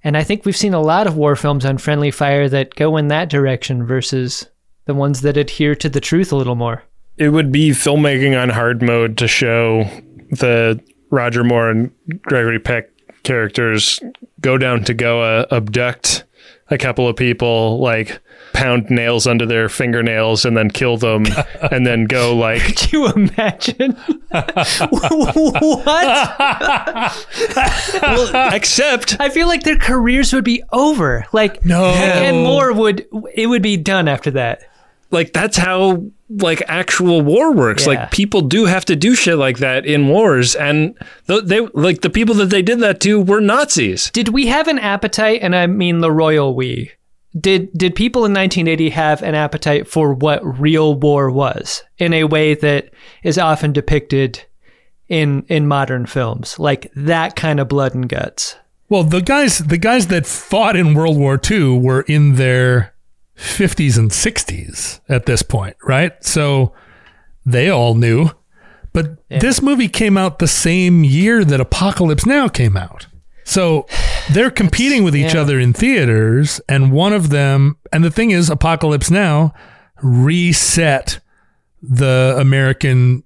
and I think we've seen a lot of war films on Friendly Fire that go in that direction versus the ones that adhere to the truth a little more. It would be filmmaking on hard mode to show the Roger Moore and Gregory Peck characters go down to Goa, abduct a couple of people, like pound nails under their fingernails and then kill them, and then go like Could you imagine? what? except I feel like their careers would be over. Like No. and more would it would be done after that. Like that's how like actual war works Yeah. like people do have to do shit like that in wars and th- they like the people that they did that to were nazis Did we have an appetite and I mean the royal we? Did did people in 1980 have an appetite for what real war was in a way that is often depicted in in modern films? Like that kind of blood and guts. Well, the guys the guys that fought in World War II were in their 50s and 60s at this point, right? So they all knew. But this movie came out the same year that Apocalypse Now came out. So they're competing with each yeah. other in theaters and one of them and the thing is Apocalypse Now reset the American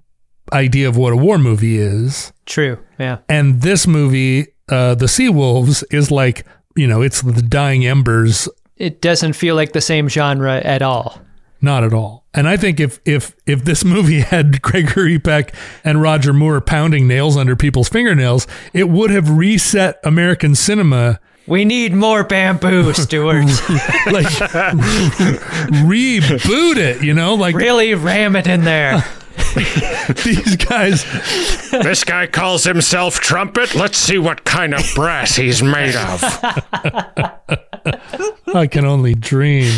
idea of what a war movie is. True. Yeah. And this movie, uh, The Sea Wolves, is like, you know, it's the dying embers, It doesn't feel like the same genre at all. not at all. And I think if if if this movie had Gregory Peck and Roger Moore pounding nails under people's fingernails, it would have reset American cinema. We need more bamboo, Stuart. Like reboot it, you know, like really ram it in there. these guys. This guy calls himself Trumpet. Let's see what kind of brass he's made of. I can only dream.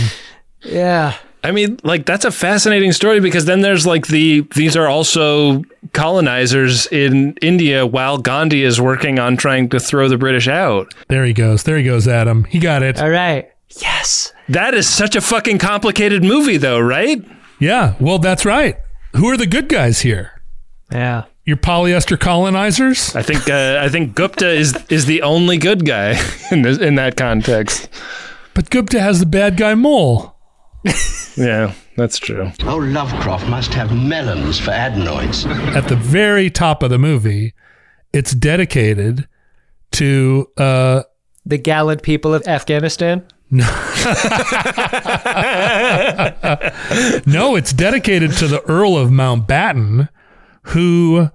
Yeah. i mean like that's a fascinating story because then there's like the these are also colonizers in india while gandhi is working on trying to throw the british out There he goes. There he goes, Adam. He got it. All right. Yes. that is such a fucking complicated movie though right Yeah. Well, that's right. Who are the good guys here? Yeah. Your polyester colonizers? I think uh, I think Gupta is is the only good guy in this, in that context. But Gupta has the bad guy mole. Yeah, that's true. Oh, Lovecraft must have melons for adenoids. At the very top of the movie, it's dedicated to uh The gallant people of Afghanistan. no, it's dedicated to the Earl of Mountbatten, who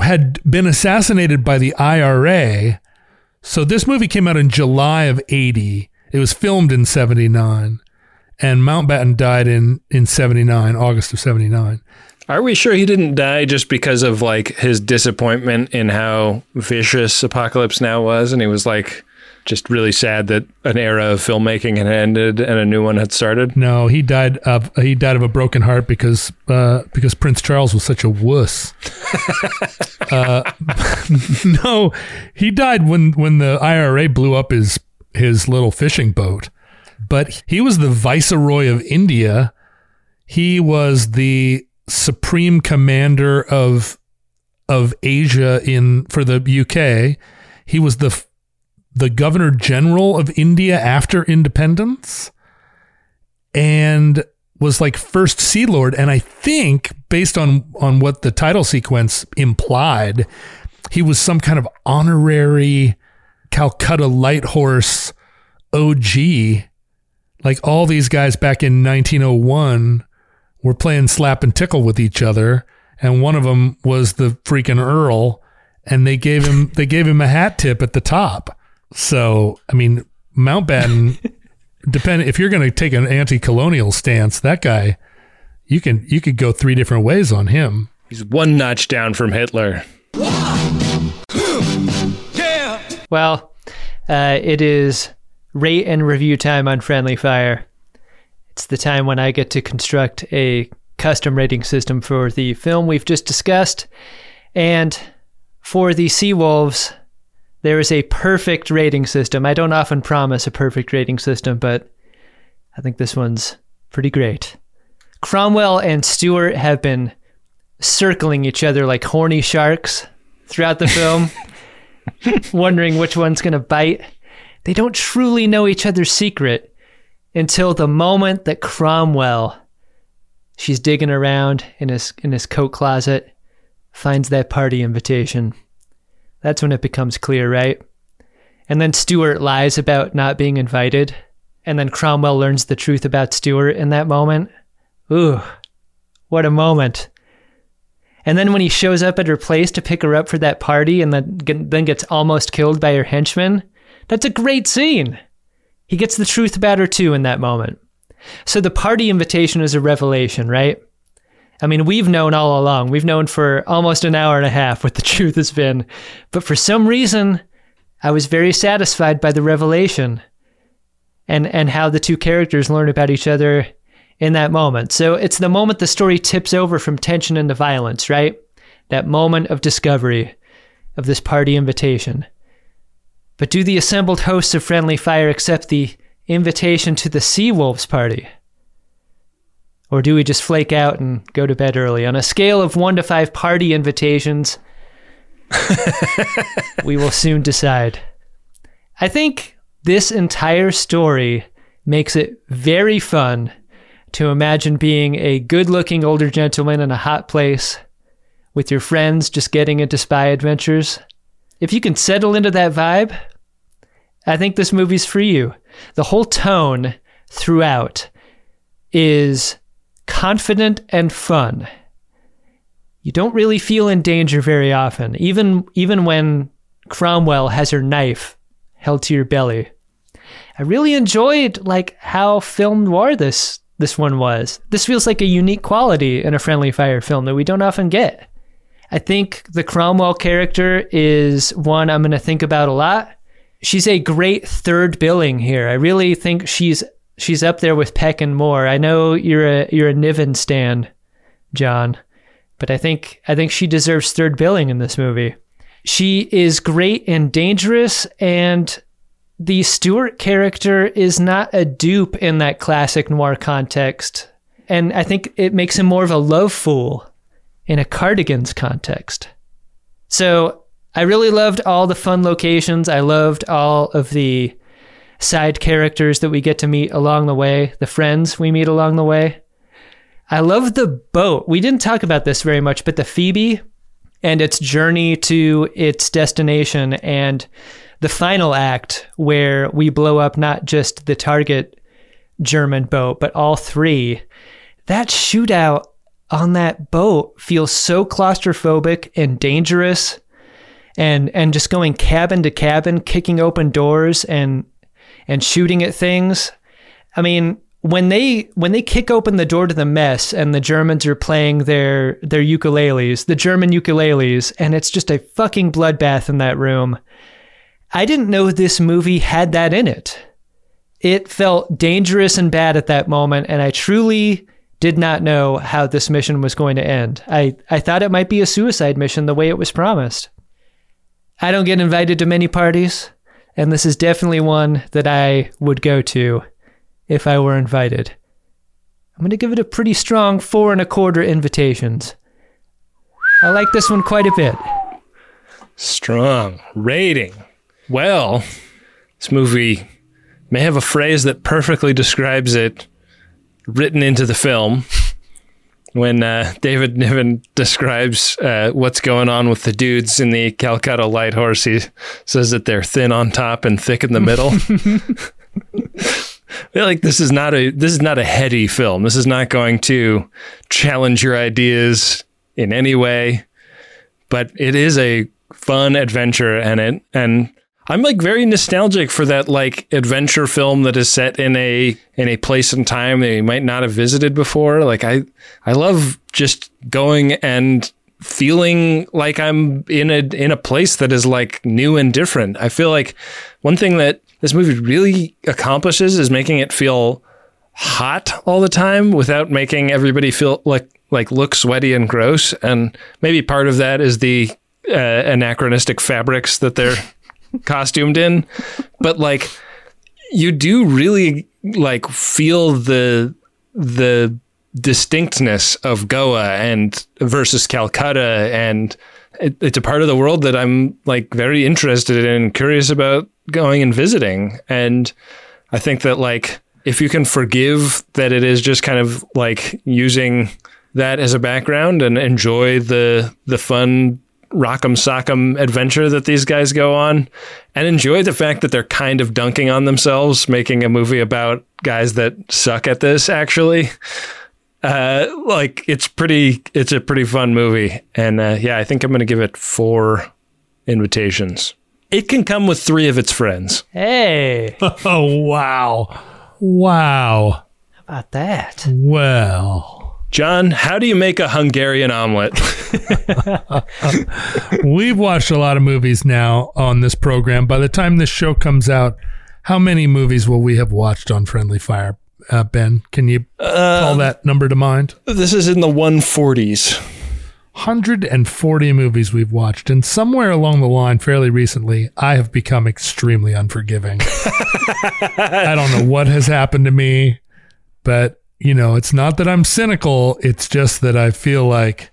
had been assassinated by the IRA. So this movie came out in July of 80. It was filmed in 79. And Mountbatten died in, in 79, August of 79. Are we sure he didn't die just because of like his disappointment in how vicious Apocalypse Now was, and he was like just really sad that an era of filmmaking had ended and a new one had started? No, he died of he died of a broken heart because uh, because Prince Charles was such a wuss. uh, no, he died when when the IRA blew up his his little fishing boat. But he was the viceroy of India. He was the supreme commander of of Asia in for the UK. He was the the governor general of India after independence and was like first Sea Lord. And I think based on on what the title sequence implied, he was some kind of honorary Calcutta Light Horse OG. Like all these guys back in 1901 were playing slap and tickle with each other, and one of them was the freaking Earl, and they gave him they gave him a hat tip at the top. So I mean, Mountbatten depend if you're going to take an anti-colonial stance, that guy, you can you could go three different ways on him. He's one notch down from Hitler. Yeah. Well, uh, it is rate and review time on Friendly Fire. It's the time when I get to construct a custom rating system for the film we've just discussed. And for the Seawolves, there is a perfect rating system. I don't often promise a perfect rating system, but I think this one's pretty great. Cromwell and Stewart have been circling each other like horny sharks throughout the film, wondering which one's going to bite. They don't truly know each other's secret until the moment that Cromwell, she's digging around in his in his coat closet, finds that party invitation. That's when it becomes clear, right? And then Stewart lies about not being invited, and then Cromwell learns the truth about Stewart in that moment. Ooh, what a moment. And then when he shows up at her place to pick her up for that party and then, then gets almost killed by her henchman, that's a great scene. He gets the truth about her too in that moment. So the party invitation is a revelation, right? I mean, we've known all along. We've known for almost an hour and a half what the truth has been. But for some reason, I was very satisfied by the revelation and, and how the two characters learn about each other in that moment. So it's the moment the story tips over from tension into violence, right? That moment of discovery of this party invitation. But do the assembled hosts of Friendly Fire accept the invitation to the Sea Wolves party? Or do we just flake out and go to bed early? On a scale of one to five party invitations, we will soon decide. I think this entire story makes it very fun to imagine being a good looking older gentleman in a hot place with your friends just getting into spy adventures. If you can settle into that vibe, I think this movie's for you. The whole tone throughout is confident and fun. You don't really feel in danger very often, even even when Cromwell has her knife held to your belly. I really enjoyed like how film noir this this one was. This feels like a unique quality in a friendly fire film that we don't often get. I think the Cromwell character is one I'm going to think about a lot. She's a great third billing here. I really think she's she's up there with Peck and Moore. I know you're a you're a Niven stan, John, but I think I think she deserves third billing in this movie. She is great and dangerous and the Stewart character is not a dupe in that classic noir context. And I think it makes him more of a love fool in a cardigans context. So I really loved all the fun locations. I loved all of the side characters that we get to meet along the way, the friends we meet along the way. I love the boat. We didn't talk about this very much, but the Phoebe and its journey to its destination and the final act where we blow up not just the target German boat, but all three. That shootout on that boat feels so claustrophobic and dangerous and and just going cabin to cabin, kicking open doors and and shooting at things. I mean, when they when they kick open the door to the mess and the Germans are playing their their ukuleles, the German ukuleles, and it's just a fucking bloodbath in that room. I didn't know this movie had that in it. It felt dangerous and bad at that moment, and I truly did not know how this mission was going to end. I, I thought it might be a suicide mission the way it was promised. I don't get invited to many parties, and this is definitely one that I would go to if I were invited. I'm going to give it a pretty strong four and a quarter invitations. I like this one quite a bit. Strong rating. Well, this movie may have a phrase that perfectly describes it written into the film. When uh, David Niven describes uh, what's going on with the dudes in the Calcutta Light Horse, he says that they're thin on top and thick in the middle. I feel like this is not a this is not a heady film. This is not going to challenge your ideas in any way, but it is a fun adventure and it and I'm like very nostalgic for that like adventure film that is set in a in a place and time that you might not have visited before. Like I I love just going and feeling like I'm in a in a place that is like new and different. I feel like one thing that this movie really accomplishes is making it feel hot all the time without making everybody feel like like look sweaty and gross. And maybe part of that is the uh, anachronistic fabrics that they're costumed in, but like you do really like feel the the distinctness of Goa and versus Calcutta and it, it's a part of the world that I'm like very interested in and curious about going and visiting. And I think that like if you can forgive that it is just kind of like using that as a background and enjoy the the fun rock'em sock'em adventure that these guys go on and enjoy the fact that they're kind of dunking on themselves making a movie about guys that suck at this actually uh, like it's pretty it's a pretty fun movie and uh, yeah i think i'm gonna give it four invitations it can come with three of its friends Hey, Oh, wow. Wow. How about that? Well, john how do you make a hungarian omelet we've watched a lot of movies now on this program. By the time this show comes out, how many movies will we have watched on Friendly Fire? Uh, ben, can you call that number to mind? this is in the 140s 140 movies we've watched, and somewhere along the line, fairly recently, I have become extremely unforgiving. I don't know what has happened to me, but you know, it's not that I'm cynical, it's just that I feel like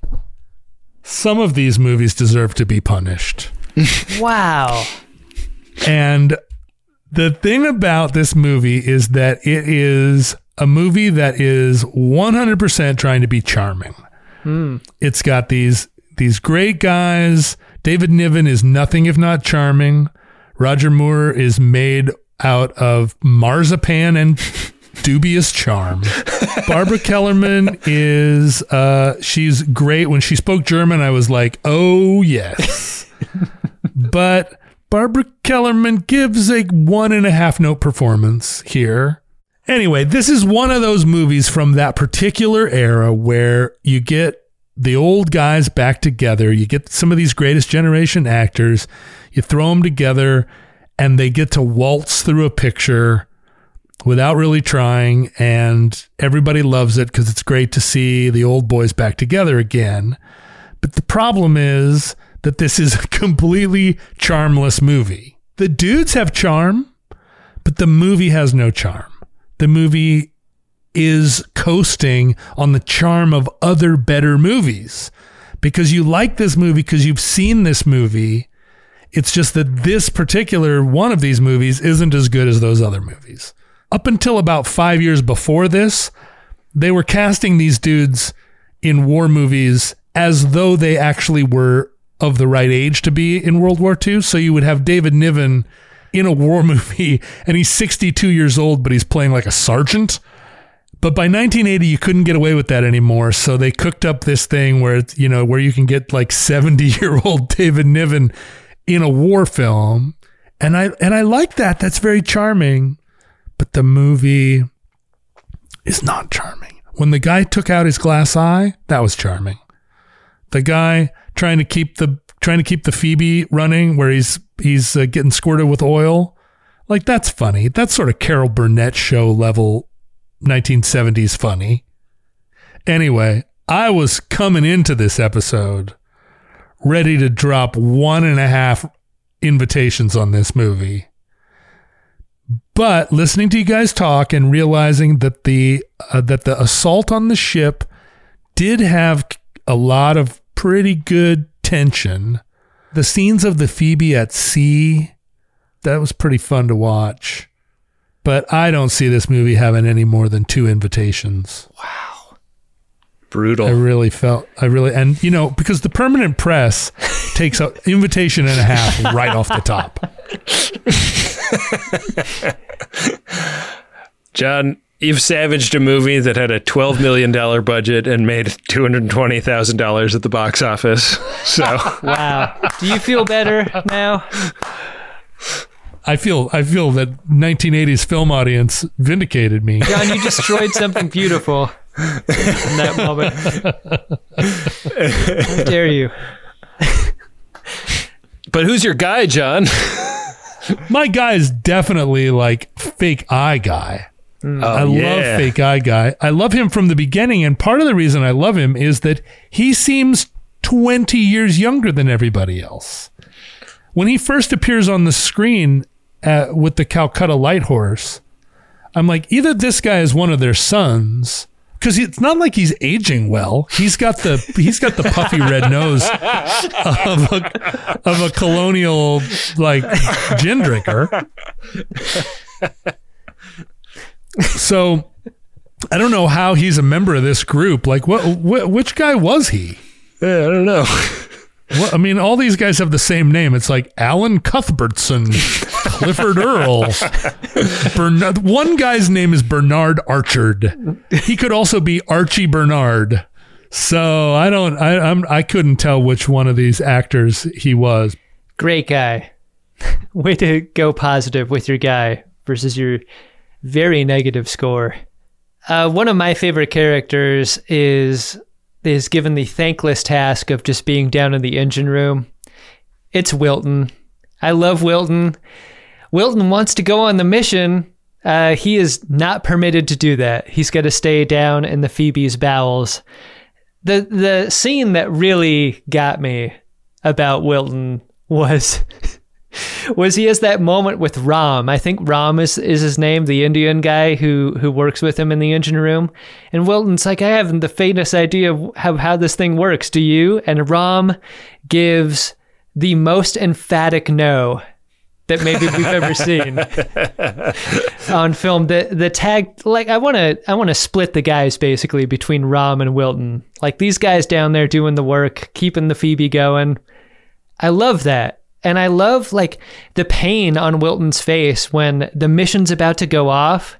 some of these movies deserve to be punished. Wow. And the thing about this movie is that it is a movie that is 100% trying to be charming. Hmm. It's got these these great guys. David Niven is nothing if not charming. Roger Moore is made out of marzipan and dubious charm. Barbara Kellerman is uh she's great. When she spoke German, I was like, oh yes. but Barbara Kellerman gives a one and a half note performance here. Anyway, this is one of those movies from that particular era where you get the old guys back together. You get some of these greatest generation actors, you throw them together, and they get to waltz through a picture without really trying. And everybody loves it because it's great to see the old boys back together again. But the problem is that this is a completely charmless movie. The dudes have charm, but the movie has no charm. The movie is coasting on the charm of other better movies because you like this movie because you've seen this movie. It's just that this particular one of these movies isn't as good as those other movies. Up until about five years before this, they were casting these dudes in war movies as though they actually were of the right age to be in World War II. So you would have David Niven in a war movie and he's 62 years old, but he's playing like a sergeant. But by 1980, you couldn't get away with that anymore. So they cooked up this thing where it's, you know, where you can get like 70 year old David Niven in a war film. And I, and I like that. That's very charming. But the movie is not charming. When the guy took out his glass eye, that was charming. The guy trying to keep the trying to keep the Phoebe running, where he's he's uh, getting squirted with oil, like that's funny. That's sort of Carol Burnett show level, 1970s funny. Anyway, I was coming into this episode ready to drop one and a half invitations on this movie. But listening to you guys talk and realizing that the uh, that the assault on the ship did have a lot of pretty good tension. The scenes of the Phoebe at sea that was pretty fun to watch. But I don't see this movie having any more than two invitations. Brutal I really felt I really and you know because the permanent press takes an invitation and a half right off the top. John, you've savaged a movie that had a $12 million budget and made $220,000 at the box office. So, Wow. Do you feel better now? I feel I feel that 1980s film audience vindicated me. John, you destroyed something beautiful. In that moment. How dare you? But who's your guy, John? My guy is definitely like fake eye guy. Oh, I love fake eye guy. I love him from the beginning, and part of the reason I love him is that he seems 20 years younger than everybody else. When he first appears on the screen uh, with the Calcutta Light Horse, I'm like, either this guy is one of their sons, because it's not like he's aging well. He's got the he's got the puffy red nose of a, of a colonial like gin drinker. So I don't know how he's a member of this group. Like, what, wh- which guy was he? Yeah, I don't know. What, I mean, all these guys have the same name. It's like Alan Cuthbertson, Clifford Earl. Bernard, one guy's name is Bernard Archard. He could also be Archie Bernard. So I don't. I, I'm. I couldn't tell which one of these actors he was. Great guy. Way to go positive with your guy versus your very negative score. Uh, one of my favorite characters is is given the thankless task of just being down in the engine room. It's Wilton. I love Wilton. Wilton wants to go on the mission. Uh, he is not permitted to do that. He's got to stay down in the Phoebe's bowels. The the scene that really got me about Wilton was was he has that moment with Ram. I think Ram is, is his name, the Indian guy who who works with him in the engine room. And Wilton's like, I haven't the faintest idea of how, how this thing works. Do you? And Ram gives the most emphatic no that maybe we've ever seen on film. The the tag like I want to I want to split the guys basically between Ram and Wilton. Like these guys down there doing the work, keeping the Phoebe going. I love that. And I love like the pain on Wilton's face when the mission's about to go off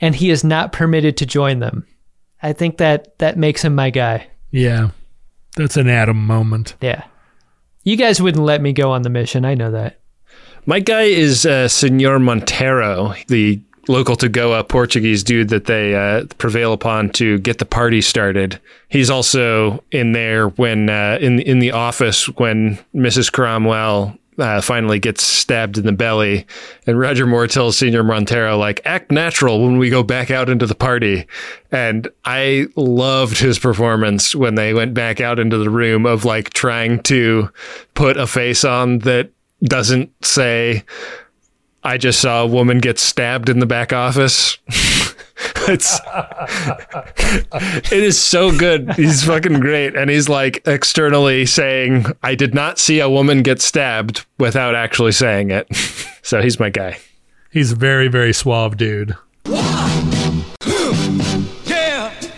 and he is not permitted to join them. I think that that makes him my guy. Yeah, that's an Adam moment. Yeah. You guys wouldn't let me go on the mission. I know that. My guy is uh, Senor Montero, the local to Goa Portuguese dude that they uh, prevail upon to get the party started. He's also in there when uh, in in the office when Mrs. Cromwell uh, finally gets stabbed in the belly, and Roger Moore tells Senor Montero like act natural when we go back out into the party. And I loved his performance when they went back out into the room of like trying to put a face on that doesn't say I just saw a woman get stabbed in the back office. it's it is so good. He's fucking great, and he's like externally saying, "I did not see a woman get stabbed," without actually saying it. so he's my guy. He's a very very suave dude.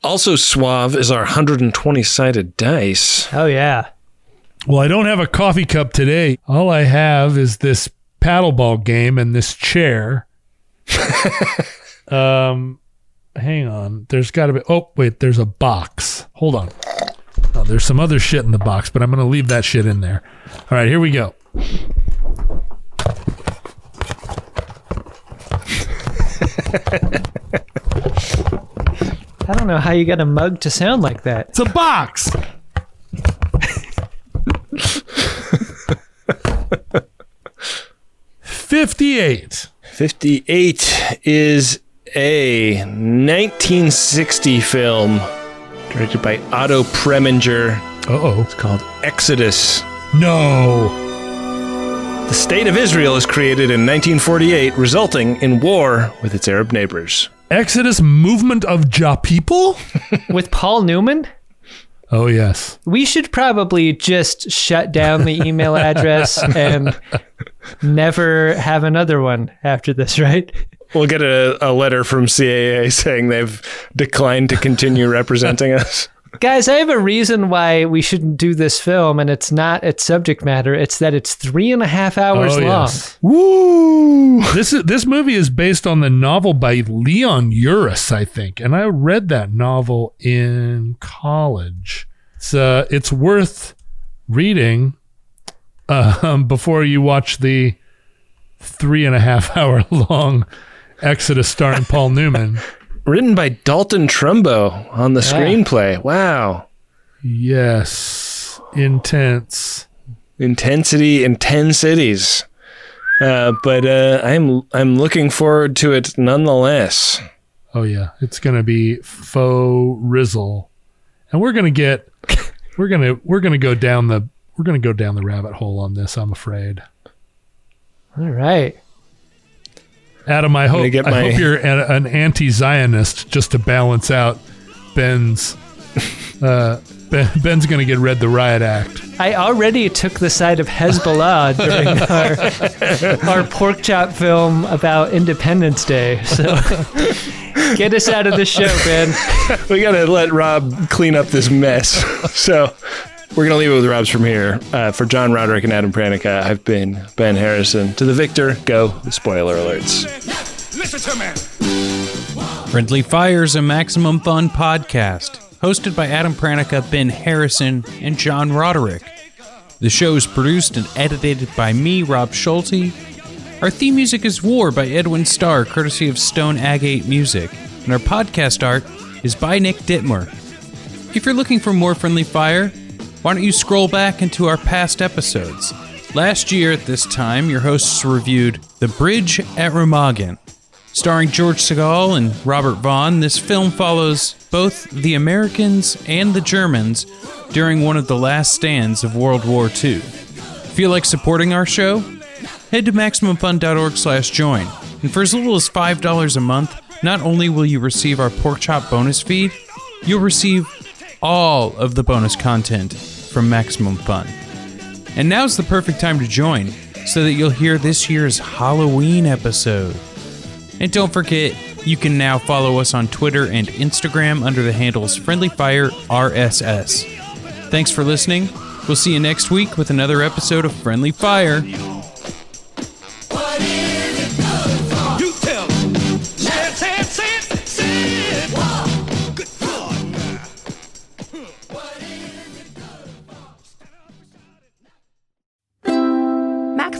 Also suave is our 120 sided dice. Oh yeah. Well, I don't have a coffee cup today. All I have is this paddleball game and this chair. um, hang on. There's got to be. Oh, wait. There's a box. Hold on. Oh, there's some other shit in the box, but I'm going to leave that shit in there. All right, here we go. I don't know how you got a mug to sound like that. It's a box. Fifty-eight. 58 is a 1960 film directed by Otto Preminger. Uh oh. It's called Exodus. No. The State of Israel is created in 1948, resulting in war with its Arab neighbors. Exodus movement of Ja people. With Paul Newman? Oh yes. We should probably just shut down the email address and never have another one after this, right? We'll get a, a letter from CAA saying they've declined to continue representing us. Guys, I have a reason why we shouldn't do this film, and it's not its subject matter. It's that it's three and a half hours Oh, long. yes. Woo! This is this movie is based on the novel by Leon Uris, I think, and I read that novel in college. It's uh, it's worth reading um, before you watch the three and a half hour long Exodus starring Paul Newman. Written by Dalton Trumbo on the Yeah. screenplay. Wow. Yes. Intense. intensity in 10 cities uh, but uh, I'm I'm looking forward to it nonetheless. Oh yeah, it's gonna be faux rizzle, and we're gonna get we're gonna we're gonna go down the we're gonna go down the rabbit hole on this. I'm afraid. All right. Adam, I hope get I my- hope you're a, an anti-Zionist just to balance out Ben's. Uh, ben, Ben's gonna get read the riot act. I already took the side of Hezbollah during our, our pork chop film about Independence Day. So get us out of the show, Ben. We gotta let Rob clean up this mess. so we're gonna leave it with Rob's from here. Uh, for John Roderick and Adam Pranica, I've been Ben Harrison. To the victor, go the spoiler alerts. Listen to me. Friendly Fire's a Maximum Fun podcast, hosted by Adam Pranica, Ben Harrison, and John Roderick. The show is produced and edited by me, Rob Schulte. Our theme music is War by Edwin Starr, courtesy of Stone Agate Music, and our podcast art is by Nick Dittmer. If you're looking for more Friendly Fire, why don't you scroll back into our past episodes? Last year at this time, your hosts reviewed The Bridge at Remagen. Starring George Segal and Robert Vaughn, this film follows both the Americans and the Germans during one of the last stands of World War II. Feel like supporting our show? Head to MaximumFun.org slash join. And for as little as $5 a month, not only will you receive our Pork Chop bonus feed, you'll receive all of the bonus content from Maximum Fun. And now's the perfect time to join so that you'll hear this year's Halloween episode. And don't forget, you can now follow us on Twitter and Instagram under the handles Friendly Fire RSS. Thanks for listening. We'll see you next week with another episode of Friendly Fire.